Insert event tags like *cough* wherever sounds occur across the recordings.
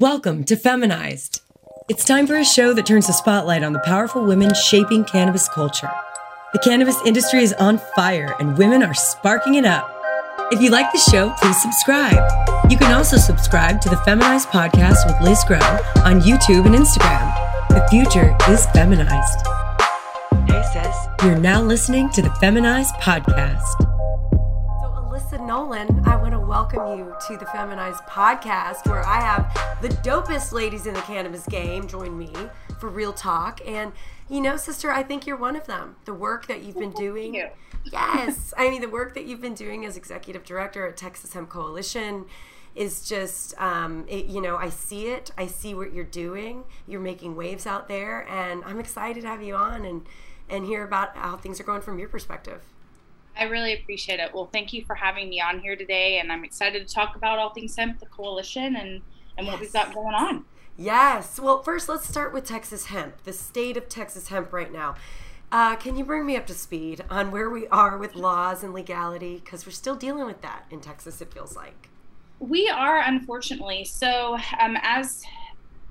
Welcome to Feminized. It's time for a show that turns the spotlight on the powerful women shaping cannabis culture. The cannabis industry is on fire and women are sparking it up. If you like the show, please subscribe. You can also subscribe to the Feminized podcast with Liz Grow on YouTube and Instagram. The future is feminized. Hey, sis. You're now listening to the Feminized podcast. So, Ilissa Nolan, I want to welcome you to the Feminized podcast where I have the dopest ladies in the cannabis game join me for real talk. And, you know, sister, I think you're one of them. The work that you've been doing. you. Yes. I mean, the work that you've been doing as executive director at Texas Hemp Coalition is just, um, it, you know, I see it. I see what you're doing. You're making waves out there. And I'm excited to have you on and, and hear about how things are going from your perspective. I really appreciate it. Well, thank you for having me on here today, and I'm excited to talk about all things hemp, the coalition, and and what we've got going on. Yes. Well, first, let's start with Texas hemp, the state of Texas hemp right now. Uh, can you bring me up to speed on where we are with laws and legality? Because we're still dealing with that in Texas, it feels like. We are unfortunately so. Um, as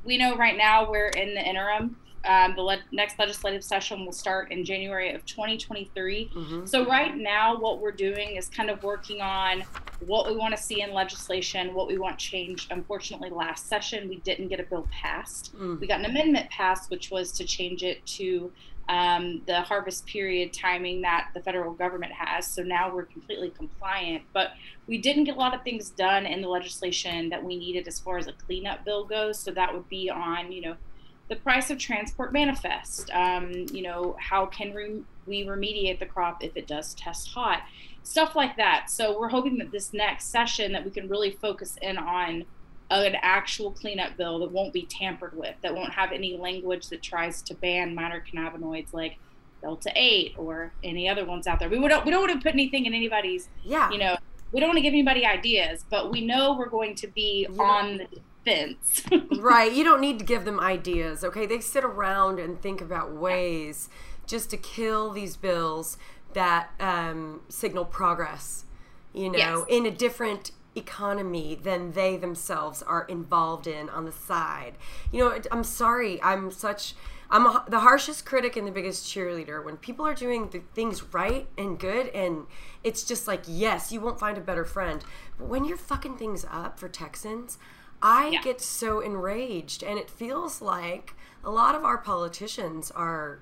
we know right now, we're in the interim. Um, the le- next legislative session will start in January of 2023. Mhm. So right now, what we're doing is kind of working on what we want to see in legislation, what we want changed. Unfortunately, last session we didn't get a bill passed. Mm. We got an amendment passed, which was to change it to um, the harvest period timing that the federal government has. So now we're completely compliant. But we didn't get a lot of things done in the legislation that we needed as far as a cleanup bill goes. So that would be on, you know, the price of transport manifest. Um, you know, how can re- we remediate the crop if it does test hot? Stuff like that. So we're hoping that this next session that we can really focus in on an actual cleanup bill that won't be tampered with, that won't have any language that tries to ban minor cannabinoids like Delta 8 or any other ones out there. We don't we don't want to put anything in anybody's, Yeah. you know, we don't want to give anybody ideas, but we know we're going to be You on the defense. *laughs* right. You don't need to give them ideas, okay? They sit around and think about ways just to kill these bills that um, signal progress, you know, Yes. in a different economy than they themselves are involved in on the side. You know, I'm sorry. I'm such. I'm a, the harshest critic and the biggest cheerleader when people are doing the things right and good, and it's just like, yes, you won't find a better friend. But when you're fucking things up for Texans, I Yeah. get so enraged, and it feels like a lot of our politicians are.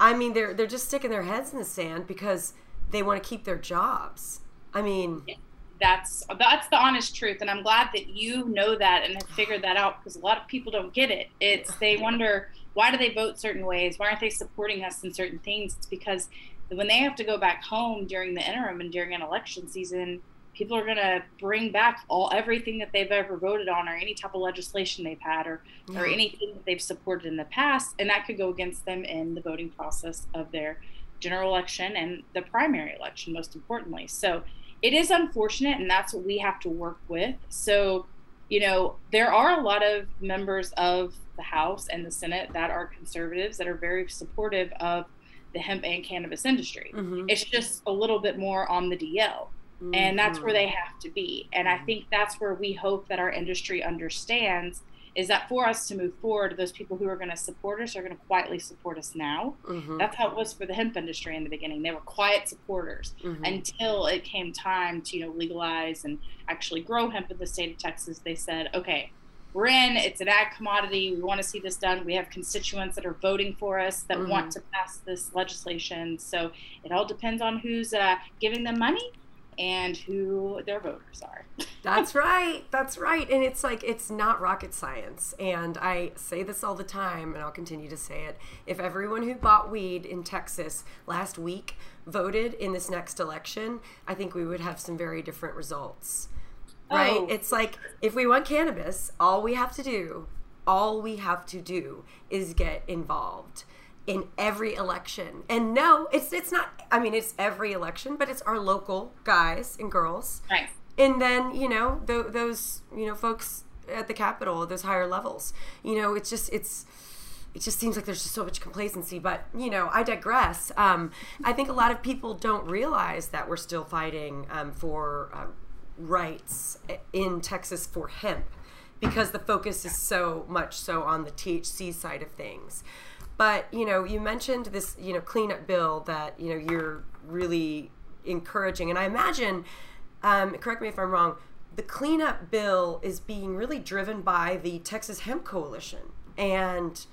I mean, they're they're just sticking their heads in the sand because they want to keep their jobs. I mean, that's that's the honest truth and i'm glad that you know that and have figured that out because a lot of people don't get it it's they wonder why do they vote certain ways why aren't they supporting us in certain things it's because when they have to go back home during the interim and during an election season people are going to bring back all everything that they've ever voted on or any type of legislation they've had or or anything that they've supported in the past and that could go against them in the voting process of their general election and the primary election most importantly. So it is unfortunate and that's what we have to work with. So you know there are a lot of members of the house and the senate that are conservatives that are very supportive of the hemp and cannabis industry. Mhm, it's just a little bit more on the dl and that's where mhm. they have to be and i think that's where we hope that our industry understands is that for us to move forward those people who are going to support us are going to quietly support us now Mhm, that's how it was for the hemp industry in the beginning they were quiet supporters mhm. until it came time to you know legalize and actually grow hemp in the state of Texas. They said, okay, we're in. It's an ag commodity. We want to see this done. We have constituents that are voting for us that Mhm. want to pass this legislation. So it all depends on who's uh, giving them money and who their voters are. *laughs* That's right. That's right. And it's like, it's not rocket science. And I say this all the time, and I'll continue to say it. If everyone who bought weed in Texas last week voted in this next election, I think we would have some very different results. Right? Oh. It's like, if we want cannabis, all we have to do, all we have to do is get involved in every election. And no, it's it's not I mean it's every election, but it's our local guys and girls Right. and then you know th- those you know folks at the capitol those higher levels you know it's just it's it just seems like there's just so much complacency but you know i digress um, i think a lot of people don't realize that we're still fighting um, for uh, rights in texas for hemp because the focus is so much so on the THC side of things. But you know, you mentioned this you know cleanup bill that you know you're really encouraging, and I imagine, um, correct me if I'm wrong, the cleanup bill is being really driven by the Texas Hemp Coalition and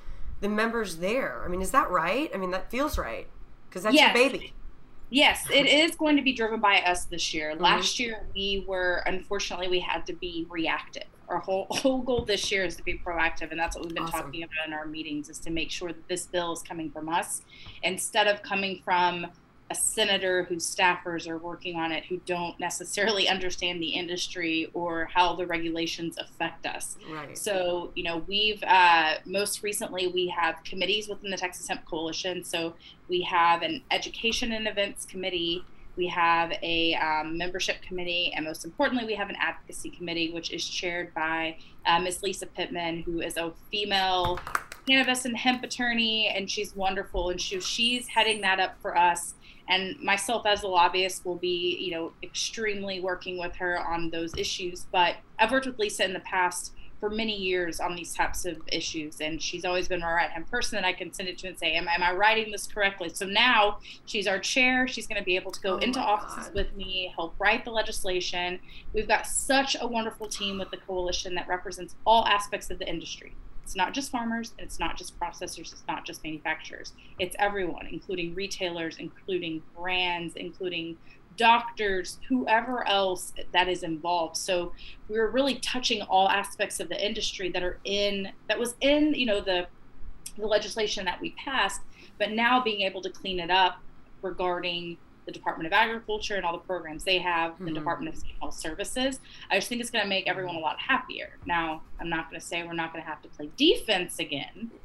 the members there. I mean, is that right? I mean, that feels right because that's yes. your baby. Yes, it is going to be driven by us this year. Mm-hmm. Last year, we were unfortunately we had to be reactive. Our whole *laughs* whole goal this year is to be proactive, and that's what we've been awesome. talking about in our meetings: is to make sure that this bill is coming from us instead of coming from a senator whose staffers are working on it who don't necessarily *laughs* understand the industry or how the regulations affect us. Right. So, you know, we've uh, most recently we have committees within the Texas Hemp Coalition. So we have an education and events committee. We have a um, membership committee, and most importantly, we have an advocacy committee, which is chaired by uh, Lisa Pittman, who is a female cannabis and hemp attorney, and she's wonderful. And she, she's heading that up for us and myself as a lobbyist will be you know extremely working with her on those issues but i've worked with lisa in the past for many years on these types of issues and she's always been my right hand person that i can send it to and say am, am i writing this correctly so now she's our chair she's going to be able to go oh into offices God. with me help write the legislation we've got such a wonderful team with the coalition that represents all aspects of the industry it's not just farmers, it's not just processors, it's not just manufacturers. It's everyone, including retailers, including brands, including doctors, whoever else that is involved. So we're really touching all aspects of the industry that are in that was in, you know, the the legislation that we passed, but now being able to clean it up regarding the Department of Agriculture and all the programs they have, mm-hmm. the Department of Health Services. I just think it's going to make everyone a lot happier. Now, I'm not going to say we're not going to have to play defense again. *sighs*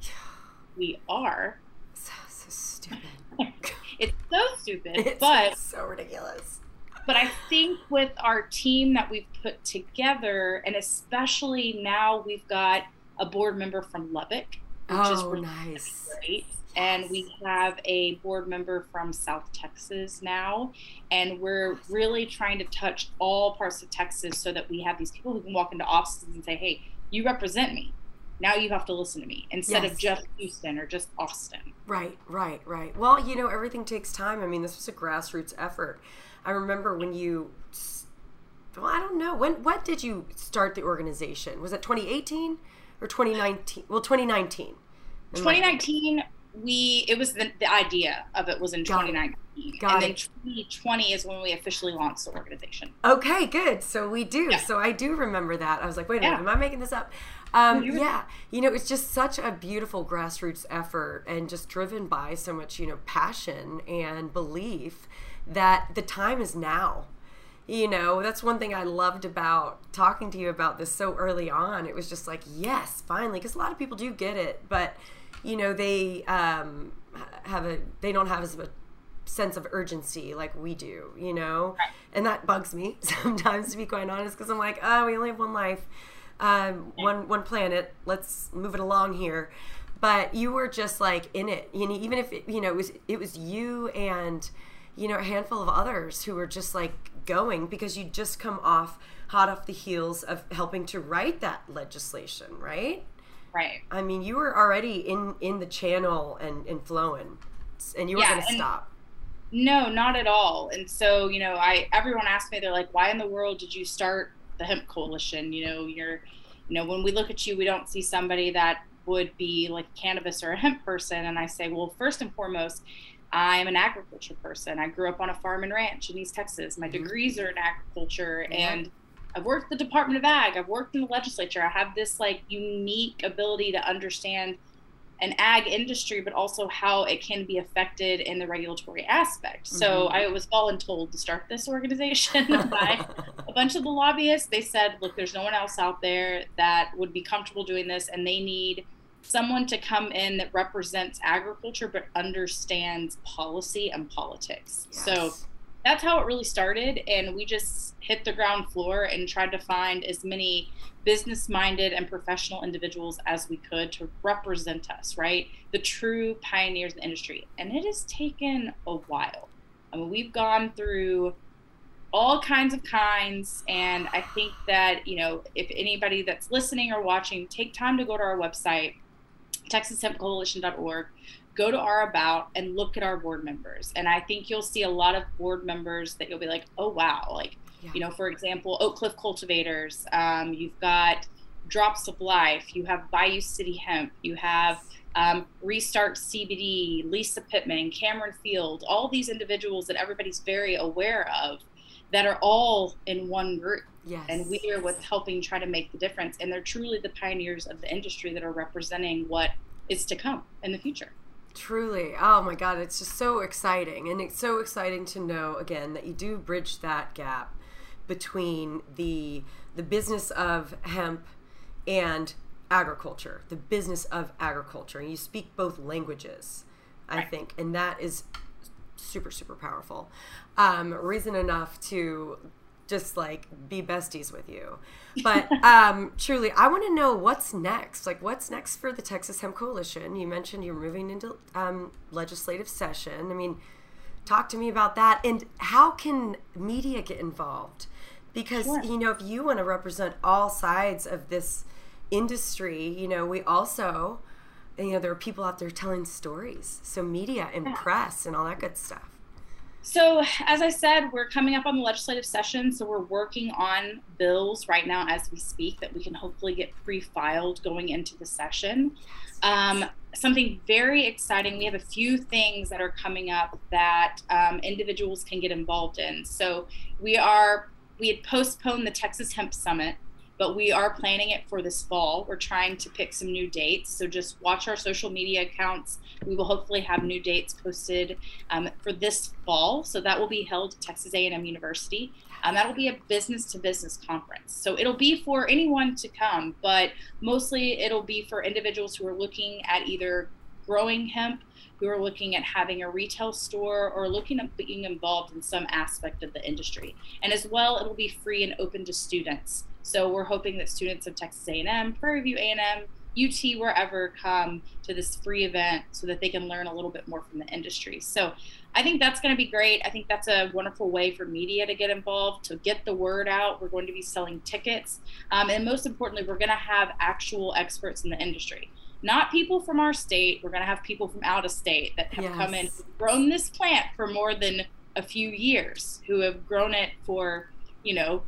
We are. So, so stupid. *laughs* it's so stupid, it's but so ridiculous. But I think with our team that we've put together, and especially now we've got a board member from Lubbock, which oh, is really nice. great and we have a board member from South Texas now. And we're really trying to touch all parts of Texas so that we have these people who can walk into offices and say, hey, you represent me. Now you have to listen to me instead yes. of just Houston or just Austin. Right, right, right. Well, you know, everything takes time. I mean, this was a grassroots effort. I remember when you well, I don't know. When what did you start the organization? Was it 2018 or 2019? Well, 2019. 2019 we it was the, the idea of it was in Got 2019 it. Got and it. then 2020 is when we officially launched the organization okay good so we do yeah. so i do remember that i was like wait a minute am i making this up um, yeah you know it's just such a beautiful grassroots effort and just driven by so much you know passion and belief that the time is now. You know that's one thing i loved about talking to you about this so early on. It was just like yes finally because a lot of people do get it but you know they um, have a they don't have as a sense of urgency like we do you know? Right. and that bugs me *laughs* sometimes to be quite honest because i'm like oh we only have one life um, one one planet let's move it along here but you were just like in it you know even if it, you know it was it was you and you know a handful of others who were just like going because you just come off hot off the heels of helping to write that legislation right Right. I mean, you were already in in the channel and and flowing, and you weren't yeah, going to stop. No, not at all. And so, you know, I everyone asked me, they're like, "Why in the world did you start the hemp coalition?" You know, you're, you know, when we look at you, we don't see somebody that would be like a cannabis or a hemp person. And I say, well, first and foremost, I'm an agriculture person. I grew up on a farm and ranch in East Texas. My mm-hmm. degrees are in agriculture, yeah. and I've worked the Department of Ag, I've worked in the legislature. I have this like unique ability to understand an ag industry, but also how it can be affected in the regulatory aspect. Mm-hmm. So I was voluntold to start this organization *laughs* by *laughs* a bunch of the lobbyists. They said, look, there's no one else out there that would be comfortable doing this, and they need someone to come in that represents agriculture but understands policy and politics. Yes. So that's how it really started. And we just hit the ground floor and tried to find as many business minded and professional individuals as we could to represent us, right? The true pioneers in the industry. And it has taken a while. I mean, we've gone through all kinds of kinds. And I think that, you know, if anybody that's listening or watching, take time to go to our website, texashempcoalition.org, go to our about and look at our board members. And I think you'll see a lot of board members that you'll be like, oh, wow. Like, yeah. you know, for example, Oak Cliff Cultivators, um, you've got Drops of Life, you have Bayou City Hemp, you have um, Restart CBD, Lisa Pittman, Cameron Field, all these individuals that everybody's very aware of that are all in one group. Yes. And we are with helping try to make the difference. And they're truly the pioneers of the industry that are representing what is to come in the future. Truly. Oh my God. It's just so exciting. And it's so exciting to know, again, that you do bridge that gap between the the business of hemp and agriculture, the business of agriculture. And you speak both languages, I right. think. And that is super super powerful um, reason enough to just like be besties with you. But *laughs* um, truly i want to know what's next? Like what's next for the texas hemp coalition? You mentioned you're moving into um, legislative session. I mean talk to me about that. And how can media get involved? Because sure. you know if you want to represent all sides of this industry you know we also you know there are people out there telling stories. So media and yeah. press and all that good stuff so as i said we're coming up on the legislative session so we're working on bills right now as we speak that we can hopefully get pre-filed going into the session. Um, something very exciting we have a few things that are coming up that um, individuals can get involved in. So we are we had postponed the texas hemp summit but we are planning it for this fall. We're trying to pick some new dates, so just watch our social media accounts. We will hopefully have new dates posted um, for this fall. So that will be held at Texas A&M University. Um, that'll be a business-to-business conference. So it'll be for anyone to come, but mostly it'll be for individuals who are looking at either growing hemp, who are looking at having a retail store, or looking at being involved in some aspect of the industry. And as well, it'll be free and open to students. So we're hoping that students of Texas A&M, Prairie View A&M, UT, wherever, come to this free event so that they can learn a little bit more from the industry. So I think that's going to be great. I think that's a wonderful way for media to get involved, to get the word out. We're going to be selling tickets. Um, and most importantly, we're going to have actual experts in the industry. Not people from our state. We're going to have people from out of state that have yes. come in, grown this plant for more than a few years, who have grown it for, you know,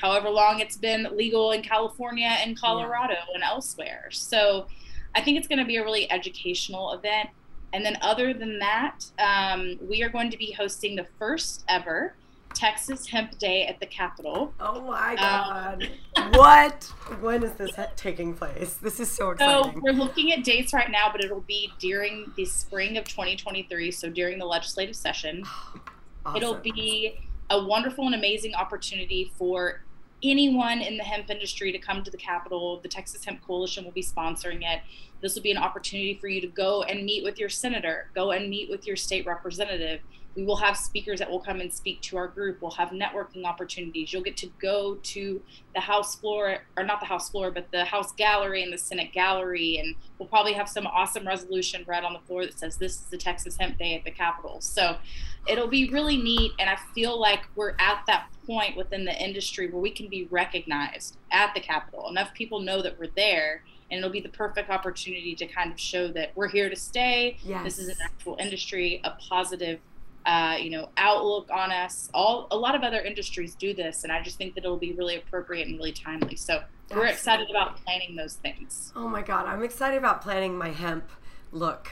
however long it's been legal in California and Colorado yeah. and elsewhere. So I think it's going to be a really educational event. And then, other than that, um, we are going to be hosting the first ever Texas Hemp Day at the Capitol. Oh my um, God. Um, what? When is this taking place? This is so exciting. So, we're looking at dates right now, but it'll be during the spring of 2023. So, during the legislative session. *gasps* Awesome. It'll be a wonderful and amazing opportunity for anyone in the hemp industry to come to the Capitol. The Texas Hemp Coalition will be sponsoring it. This will be an opportunity for you to go and meet with your senator, go and meet with your state representative, we will have speakers that will come and speak to our group. We'll have networking opportunities. You'll get to go to the House floor, or not the House floor, but the House gallery and the Senate gallery. And we'll probably have some awesome resolution read on the floor that says, This is the Texas Hemp Day at the Capitol. So it'll be really neat. And I feel like we're at that point within the industry where we can be recognized at the Capitol. Enough people know that we're there and it'll be the perfect opportunity to kind of show that we're here to stay. Yes. This is an actual industry, a positive uh, you know, outlook on us. All a lot of other industries do this, and I just think that it'll be really appropriate and really timely. So Absolutely. we're excited about planning those things. Oh my God, I'm excited about planning my hemp look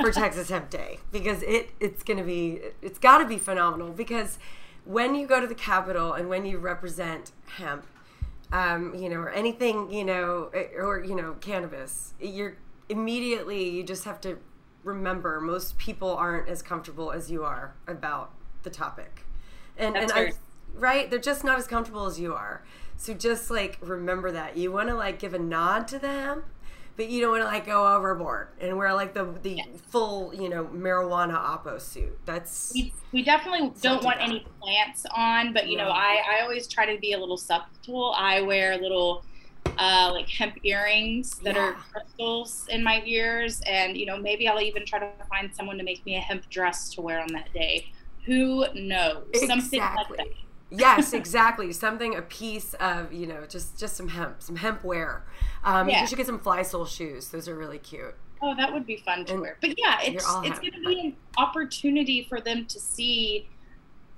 for Texas Hemp Day because it it's gonna be it's got to be phenomenal because when you go to the Capitol and when you represent hemp, um, you know, or anything, you know, or you know, cannabis, you're immediately you just have to remember most people aren't as comfortable as you are about the topic. And That's and I right, they're just not as comfortable as you are. So just like remember that. You want to like give a nod to them, but you don't want to like go overboard and wear like the the yeah. full, you know, marijuana oppo suit. That's we, we definitely don't want any plants on, but you know, I I always try to be a little subtle. I wear little uh, like hemp earrings that yeah. are crystals in my ears, and you know maybe I'll even try to find someone to make me a hemp dress to wear on that day. Who knows? Exactly. Something like that. Yes, exactly. Something, a piece of, you know, just just some hemp, some hemp wear. Um, yeah. You should get some fly sole shoes. Those are really cute. Oh, that would be fun to and wear. But yeah, it's it's going to be an opportunity for them to see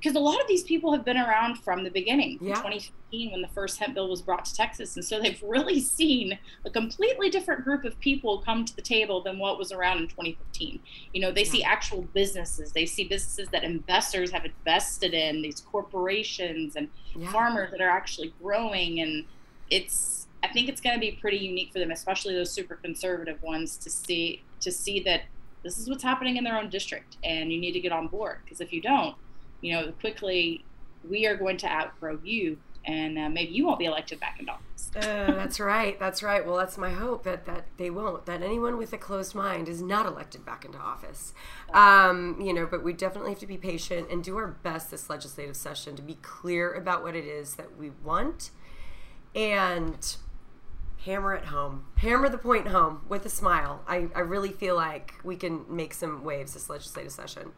because a lot of these people have been around from the beginning, yeah. 2015 when the first hemp bill was brought to Texas, and so they've really seen a completely different group of people come to the table than what was around in 2015. You know, they yeah. see actual businesses, they see businesses that investors have invested in, these corporations and yeah. farmers that are actually growing, and it's I think it's going to be pretty unique for them, especially those super conservative ones, to see to see that this is what's happening in their own district, and you need to get on board because if you don't you know, quickly we are going to outgrow you and uh, maybe you won't be elected back into office. uh, that's right. That's right. Well, that's my hope that, that they won't, that anyone with a closed mind is not elected back into office. Um, you know, but we definitely have to be patient and do our best this legislative session to be clear about what it is that we want and hammer it home. Hammer the point home with a smile. I, I really feel like we can make some waves this legislative session.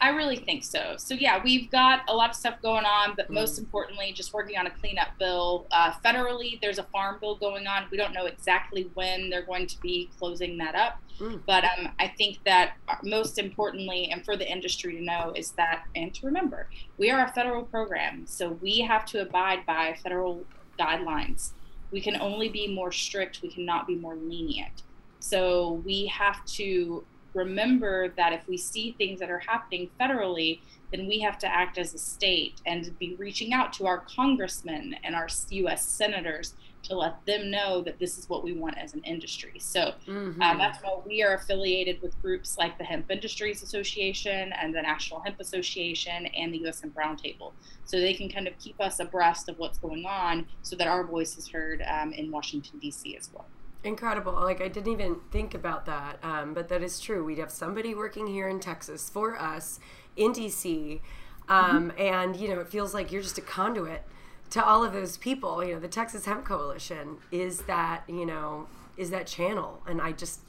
I really think so. So yeah, we've got a lot of stuff going on, but mm. most importantly, just working on a cleanup bill. Uh, federally, there's a farm bill going on. We don't know exactly when they're going to be closing that up, mm. but um, I think that most importantly, and for the industry to know, is that and to remember, we are a federal program, so we have to abide by federal guidelines. We can only be more strict. We cannot be more lenient. So we have to remember that if we see things that are happening federally, then we have to act as a state and be reaching out to our congressmen and our US senators to let them know that this is what we want as an industry. So mm-hmm. um, that's why we are affiliated with groups like the Hemp Industries Association and the National Hemp Association and the US Hemp Roundtable. So they can kind of keep us abreast of what's going on so that our voice is heard um, in Washington, D.C. as well. Incredible. Like, I didn't even think about that. Um, but that is true. We'd have somebody working here in Texas for us in DC. Um, mm-hmm. And, you know, it feels like you're just a conduit to all of those people. You know, the Texas Hemp Coalition is that, you know, is that channel. And I just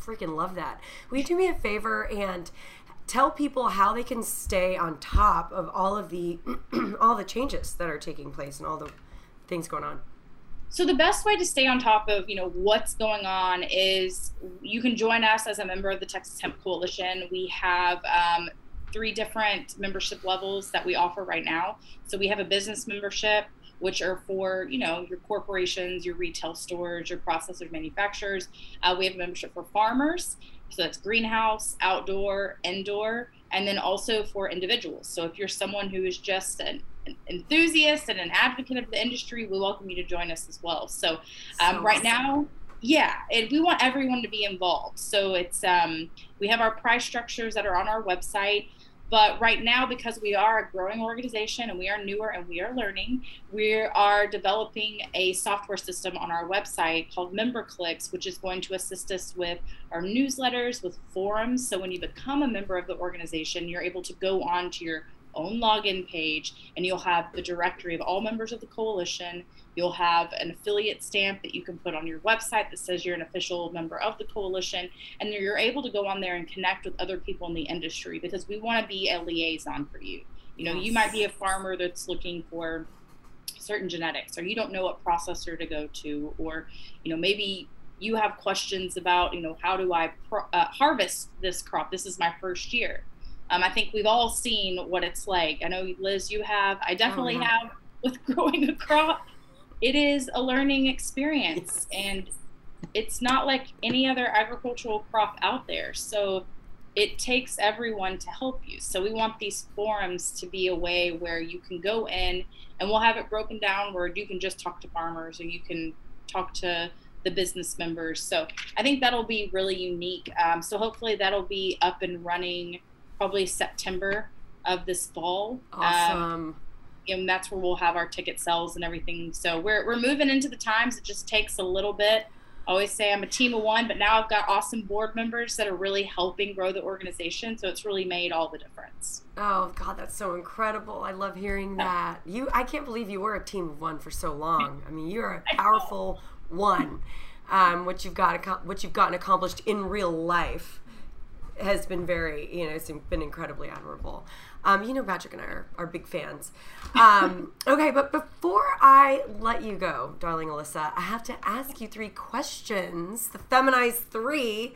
freaking love that. Will you do me a favor and tell people how they can stay on top of all of the *clears throat* all the changes that are taking place and all the things going on? So the best way to stay on top of you know what's going on is you can join us as a member of the Texas Hemp Coalition. We have um, three different membership levels that we offer right now. So we have a business membership, which are for you know your corporations, your retail stores, your processors, manufacturers. Uh, we have a membership for farmers, so that's greenhouse, outdoor, indoor, and then also for individuals. So if you're someone who is just an enthusiast and an advocate of the industry, we welcome you to join us as well. So, um, so right awesome. now, yeah, and we want everyone to be involved. So it's um, we have our price structures that are on our website. But right now, because we are a growing organization and we are newer and we are learning, we are developing a software system on our website called MemberClicks, which is going to assist us with our newsletters, with forums. So when you become a member of the organization, you're able to go on to your own login page and you'll have the directory of all members of the coalition. You'll have an affiliate stamp that you can put on your website that says you're an official member of the coalition. And you're able to go on there and connect with other people in the industry because we want to be a liaison for you. You know, yes. you might be a farmer that's looking for certain genetics or you don't know what processor to go to or you know maybe you have questions about you know how do i pro- uh, harvest this crop this is my first year um, I think we've all seen what it's like. I know, Liz, you have. I definitely oh, have *laughs* with growing a crop. It is a learning experience, and it's not like any other agricultural crop out there. So it takes everyone to help you. So we want these forums to be a way where you can go in and we'll have it broken down where you can just talk to farmers or you can talk to the business members. So I think that'll be really unique. Um, so hopefully that'll be up and running probably September of this fall. Um, awesome. Um, and that's where we'll have our ticket sales and everything. So we're, we're moving into the times. It just takes a little bit. I always say I'm a team of one, but now I've got awesome board members that are really helping grow the organization. So it's really made all the difference. Oh God, that's so incredible! I love hearing that. You, I can't believe you were a team of one for so long. I mean, you're a *laughs* powerful one. Um, what you've got, what you've gotten accomplished in real life has been very, you know, it's been incredibly admirable. Um, you know, Patrick and I are, are big fans. Um, *laughs* okay, but before I let you go, darling Ilissa, I have to ask you three questions, the feminized three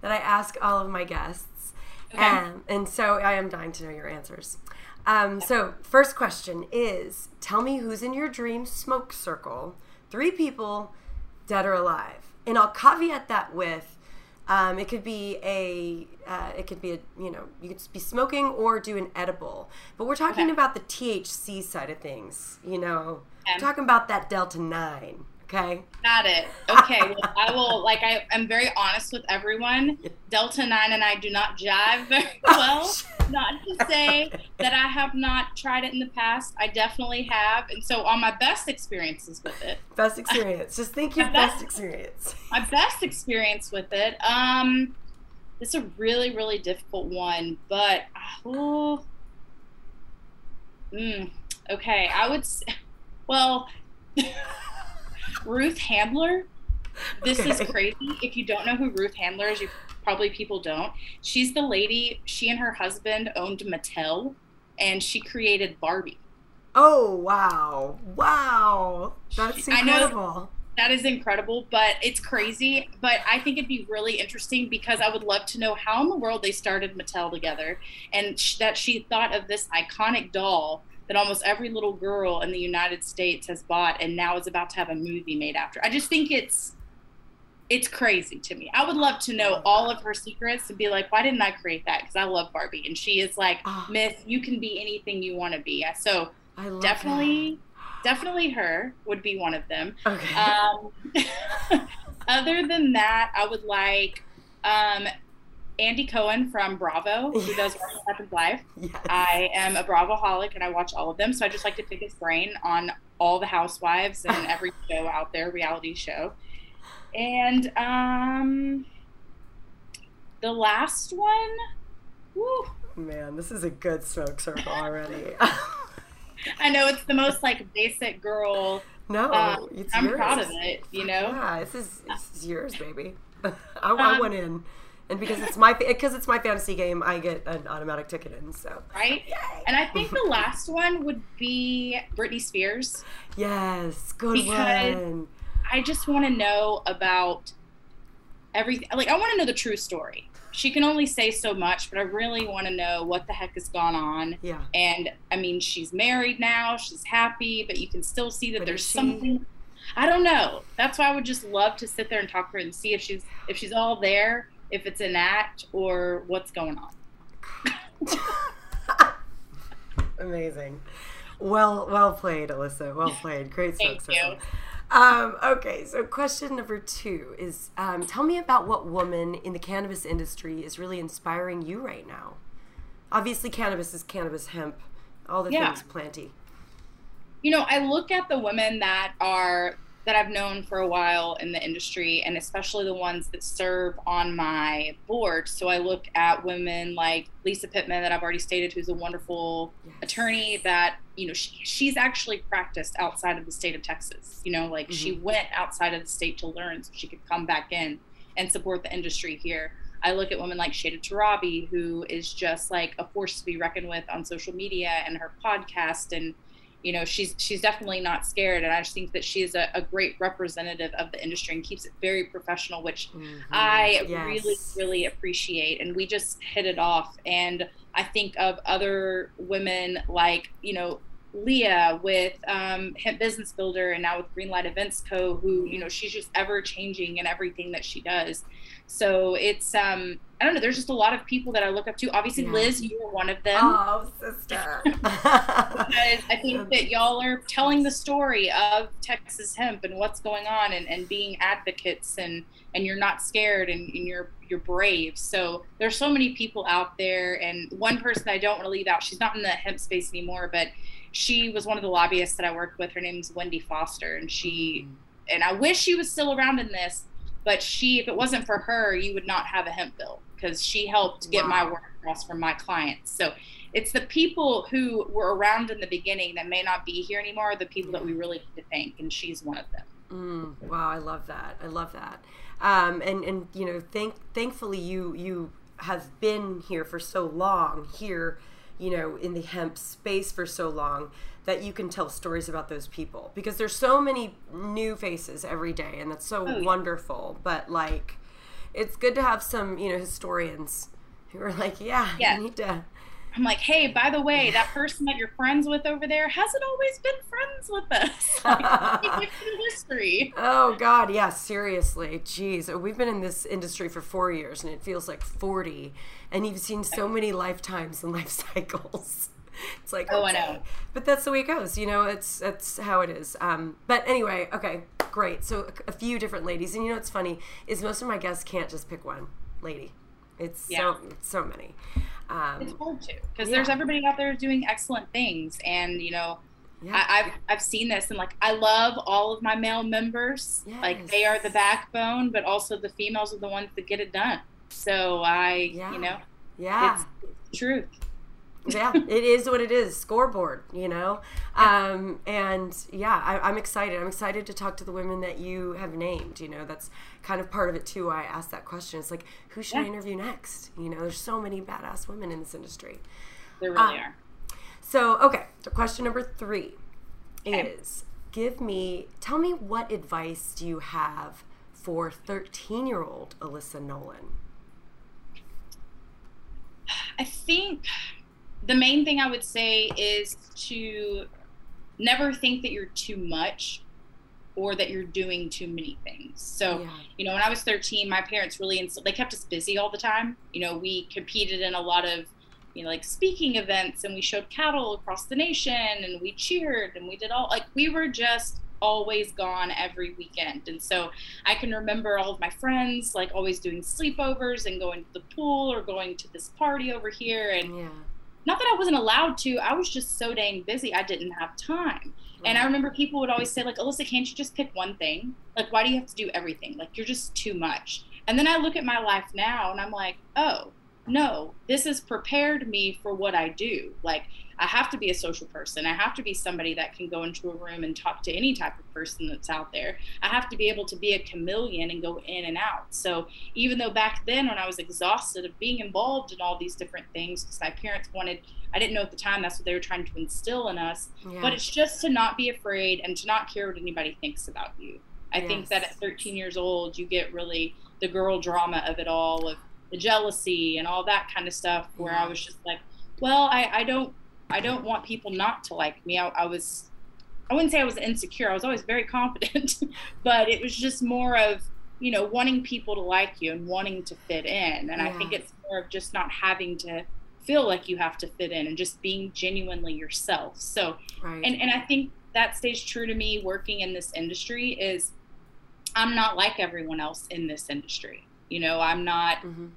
that I ask all of my guests. Okay. Um, and so I am dying to know your answers. Um, so, first question is Tell me who's in your dream smoke circle. Three people, dead or alive. And I'll caveat that with um, it could be a, uh, it could be a, you know, you could be smoking or do an edible. But we're talking okay. about the THC side of things. You know, okay. talking about that Delta Nine. Okay. Got it. Okay. well, I will. Like, I am very honest with everyone. Delta Nine and I do not jive very *laughs* well. not to say that I have not tried it in the past. I definitely have, and so on my best experiences with it. Best experience. Just think your best, best, experience. My best experience with it. Um, it's a really really difficult one, but oh, mm, okay. I would. *laughs* Well. *laughs* Ruth Handler. This okay. is crazy. If you don't know who Ruth Handler is, you probably people don't. She's the lady. She and her husband owned Mattel, and she created Barbie. Oh wow! Wow, that's incredible. That is incredible, but it's crazy. But I think it'd be really interesting because I would love to know how in the world they started Mattel together, and sh- that she thought of this iconic doll that almost every little girl in the United States has bought and now is about to have a movie made after. I just think it's it's crazy to me. I would love to know all of her secrets and be like, why didn't I create that? Because I love Barbie, and she is like, oh. Myth, you can be anything you want to be. So definitely, that. definitely her would be one of them. Okay. Um, *laughs* other than that, I would like um, Andy Cohen from Bravo, who does *laughs* What Happens Live. Yes. I am a Bravo holic and I watch all of them. So I just like to pick his brain on all the housewives and *laughs* every show out there, reality show. And um the last one, woo. Man, this is a good smoke circle *laughs* already. I know it's the most like basic girl. No, um, I'm yours. proud of it. You know. Yeah, this is this is yours, baby. I, I um, went in and because it's my because it's my fantasy game, I get an automatic ticket in. So right, Yay. and I think the last one would be Britney Spears. Yes, good because one. I just want to know about everything. Like I want to know the true story. She can only say so much, but I really want to know what the heck has gone on. Yeah. And I mean, she's married now. She's happy, but you can still see that but there's something. I don't know. That's why I would just love to sit there and talk to her and see if she's if she's all there if it's an act or what's going on. *laughs* Amazing. Well, well played, Ilissa. Well played. Great Thank you. Um, okay, so question number two is um, tell me about what woman in the cannabis industry is really inspiring you right now. Obviously, cannabis is cannabis, hemp, all the yeah. things planty. You know, I look at the women that are that I've known for a while in the industry, and especially the ones that serve on my board. So I look at women like Lisa Pittman, that I've already stated, who's a wonderful yes. attorney that, you know, she, she's actually practiced outside of the state of Texas. You know, like mm-hmm. she went outside of the state to learn so she could come back in and support the industry here. I look at women like Shayda Torabi, who is just like a force to be reckoned with on social media and her podcast and you know she's she's definitely not scared. And i just think that she's a, a great representative of the industry and keeps it very professional which mm-hmm. i yes. really really appreciate. And we just hit it off. And i think of other women like you know leah with um, hemp business builder and now with greenlight events co who you know she's just ever changing in everything that she does. So it's um I don't know. There's just a lot of people that I look up to. Obviously, yeah. Liz, you were one of them. Oh, sister. because I think *laughs* that y'all are telling the story of Texas hemp and what's going on, and, and being advocates, and and you're not scared, and, and you're you're brave. So there's so many people out there, and one person I don't want to leave out. She's not in the hemp space anymore, but she was one of the lobbyists that I worked with. Her name's Wendy Foster, and she. Mm. And I wish she was still around in this, but she, if it wasn't for her, you would not have a hemp bill because she helped get wow. my work across for my clients. So it's the people who were around in the beginning that may not be here anymore, the people that we really need to thank, and she's one of them. Mm, wow, I love that. I love that. Um, and and you know, thank thankfully you you have been here for so long here you know, in the hemp space for so long that you can tell stories about those people because there's so many new faces every day and that's so Oh, yeah. wonderful. But like, it's good to have some, you know, historians who are like, yeah, Yeah. you need to. I'm like, hey, by the way, that person that you're friends with over there hasn't always been friends with us. *laughs* Like, history. Oh God, yeah, seriously. Jeez, we've been in this industry for four years, and it feels like forty. And you've seen so many lifetimes and *laughs* life cycles. It's like, Oh, I know. But that's the way it goes. You know, it's that's how it is. Um, but anyway, okay, great. So a, a few different ladies, and you know what's funny is most of my guests can't just pick one lady. It's Yeah. so it's so many. It's Um, hard to because Yeah. there's everybody out there doing excellent things, and you know, yeah. I, I've I've seen this, and like I love all of my male members. Like they are the backbone, but also the females are the ones that get it done. So I, Yeah. you know, yeah. it's truth. Yeah it is what it is. Scoreboard you know? Um, and yeah I, i'm excited. I'm excited to talk to the women that you have named you know? That's kind of part of it too i asked that question. It's like who should i interview next? You know there's so many badass women in this industry. There really Um, are. so okay so question number three Okay. is give me tell me what advice do you have for 13 year old ilissa nolan? I think the main thing I would say is to never think that you're too much or that you're doing too many things. So, Yeah. you know, when I was 13, my parents really inst- they kept us busy all the time. You know, we competed in a lot of you know, like speaking events and we showed cattle across the nation and we cheered and we did all like we were just always gone every weekend. And so I can remember all of my friends like always doing sleepovers and going to the pool or going to this party over here and yeah not that I wasn't allowed to, I was just so dang busy I didn't have time. And I remember people would always say, like, Ilissa, can't you just pick one thing? Like, why do you have to do everything? Like, you're just too much. And then I look at my life now and I'm like, oh, no, this has prepared me for what I do. Like, I have to be a social person. I have to be somebody that can go into a room and talk to any type of person that's out there. I have to be able to be a chameleon and go in and out. So, even though back then, when I was exhausted of being involved in all these different things, because my parents wanted, I didn't know at the time that's what they were trying to instill in us yeah. but it's just to not be afraid and to not care what anybody thinks about you. I think that at 13 years old, you get really the girl drama of it all, of the jealousy and all that kind of stuff. Where I was just like, well, I, I don't, I don't want people not to like me. I, I was, I wouldn't say I was insecure. I was always very *laughs* confident, but it was just more of, you know, wanting people to like you and wanting to fit in. And I think it's more of just not having to feel like you have to fit in and just being genuinely yourself. So, right and and I think that stays true to me working in this industry is I'm not like everyone else in this industry. You know, I'm not Mhm.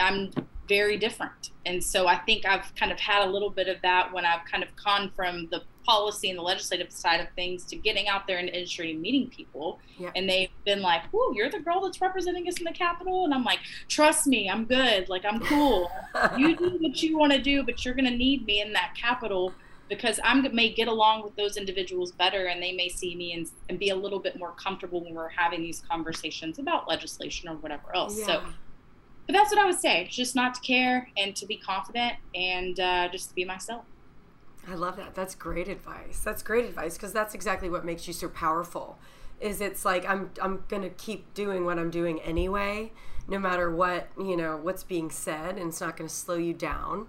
I'm very different. And so I think I've kind of had a little bit of that when I've kind of gone from the policy and the legislative side of things to getting out there in the industry and meeting people. Yeah. And they've been like, Whoa, you're the girl that's representing us in the Capitol. And I'm like, trust me, I'm good. Like I'm cool. *laughs* you do what you want to do, but you're gonna need me in that Capitol because I may get along with those individuals better and they may see me and, and be a little bit more comfortable when we're having these conversations about legislation or whatever else. yeah. So but that's what I would say. Just not to care and to be confident and uh, just to be myself. I love that. That's great advice. That's great advice because that's exactly what makes you so powerful. Is it's like I'm I'm to keep doing what I'm doing anyway, no matter what, you know, what's being said and it's not to slow you down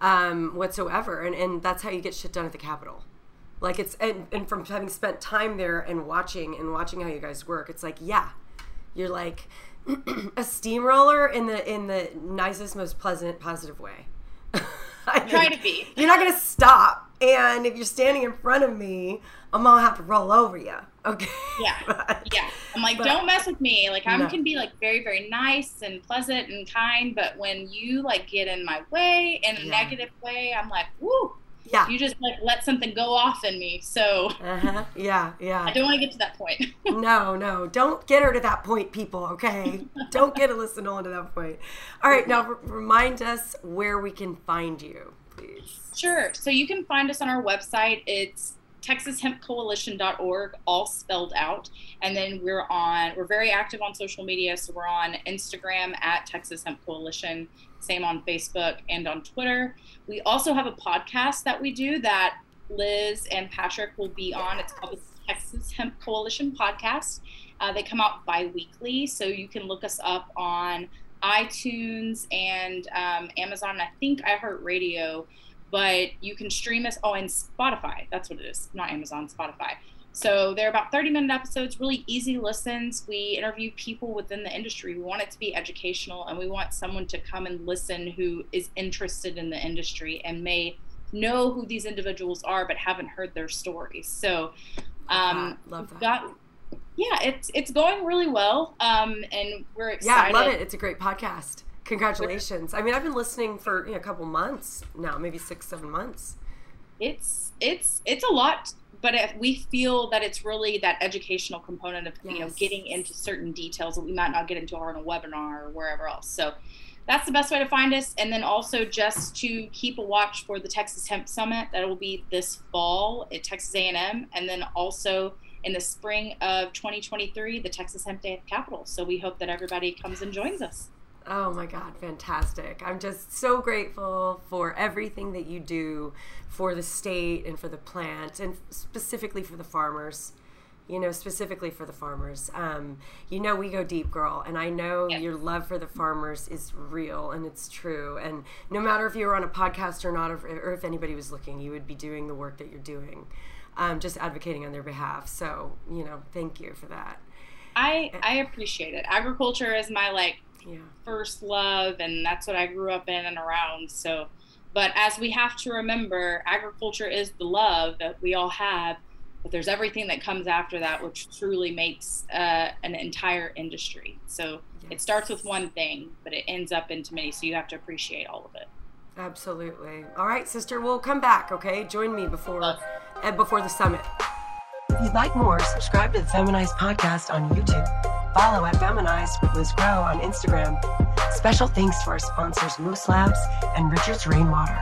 um whatsoever. And and that's how you get shit done at the Capitol. Like it's and, and from having spent time there and watching and watching how you guys work, it's like, yeah. You're like a steamroller in the in the nicest most pleasant positive way. *laughs* I Try think to be. you're not gonna stop. And if you're standing in front of me, I'm gonna have to roll over you. Okay. Yeah. *laughs* But- Yeah. I'm like, But- don't mess with me. Like I No. can be like very, very nice and pleasant and kind, but when you like get in my way in a Yeah. negative way, I'm like, woo, Yeah. you just like let something go off in me. So Uh-huh. Yeah. Yeah. I don't want to get to that point. *laughs* No, no. Don't get her to that point, people. Okay. don't get Ilissa Nolan to that point. All right. Now r- remind us where we can find you, please. Sure. So you can find us on our website. It's TexasHempCoalition.org, all spelled out. And then we're on, we're very active on social media. So we're on Instagram at Texas Hemp Coalition, same on Facebook and on Twitter. We also have a podcast that we do that Liz and Patrick will be on. It's called the Texas Hemp Coalition Podcast. Uh, they come out bi weekly. So you can look us up on iTunes and um, Amazon, I think iHeartRadio but you can stream us. Oh, and Spotify. That's what it is. Not Amazon, Spotify. So they're about 30 minute episodes, really easy listens. We interview people within the industry. We want it to be educational and we want someone to come and listen who is interested in the industry and may know who these individuals are but haven't heard their stories. So um love that. got yeah, it's it's going really well. Um and we're excited. Yeah. I love it. It's a great podcast. Congratulations. I mean, I've been listening for you know, a couple months now, maybe six, seven months. it's it's it's a lot but if we feel that it's really that educational component of you know getting into certain details that we might not get into on a webinar or wherever else. So that's the best way to find us. And then also just to keep a watch for the texas hemp summit that will be this fall at texas a&m and then also in the spring of 2023 the texas hemp day at the capitol. So we hope that everybody comes and joins us Oh my God, fantastic. I'm just so grateful for everything that you do for the state and for the plant and specifically for the farmers. You know, specifically for the farmers. Um, you know, we go deep, girl, and I know Yes. your love for the farmers is real and it's true. And no matter if you were on a podcast or not, or, or if anybody was looking, you would be doing the work that you're doing, um, just advocating on their behalf. So, you know, thank you for that. i i appreciate it agriculture is my like Yeah. first love and that's what I grew up in and around. So, but as we have to remember, agriculture is the love that we all have, but there's everything that comes after that, which truly makes uh, an entire industry. So it starts with one thing, but it ends up into many. So you have to appreciate all of it. Absolutely. All right, sister, we'll come back, okay? Join me before uh, before the summit. If you'd like more, subscribe to the Feminized Podcast on YouTube. Follow at Feminized with Liz Grow on Instagram. Special thanks to our sponsors Moose Labs and Richard's Rainwater.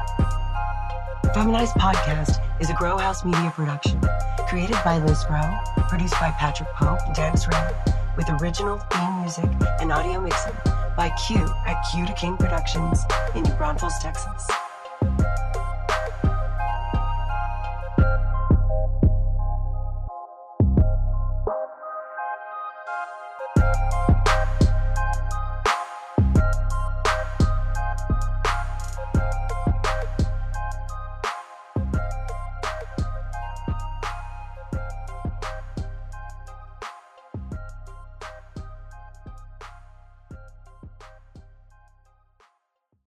The Feminized Podcast is a Grow House Media production, created by Liz Grow, produced by Patrick Pope and Tanis Ray, with original theme music and audio mixing by Q at Q da King Productions in New Braunfels, Texas.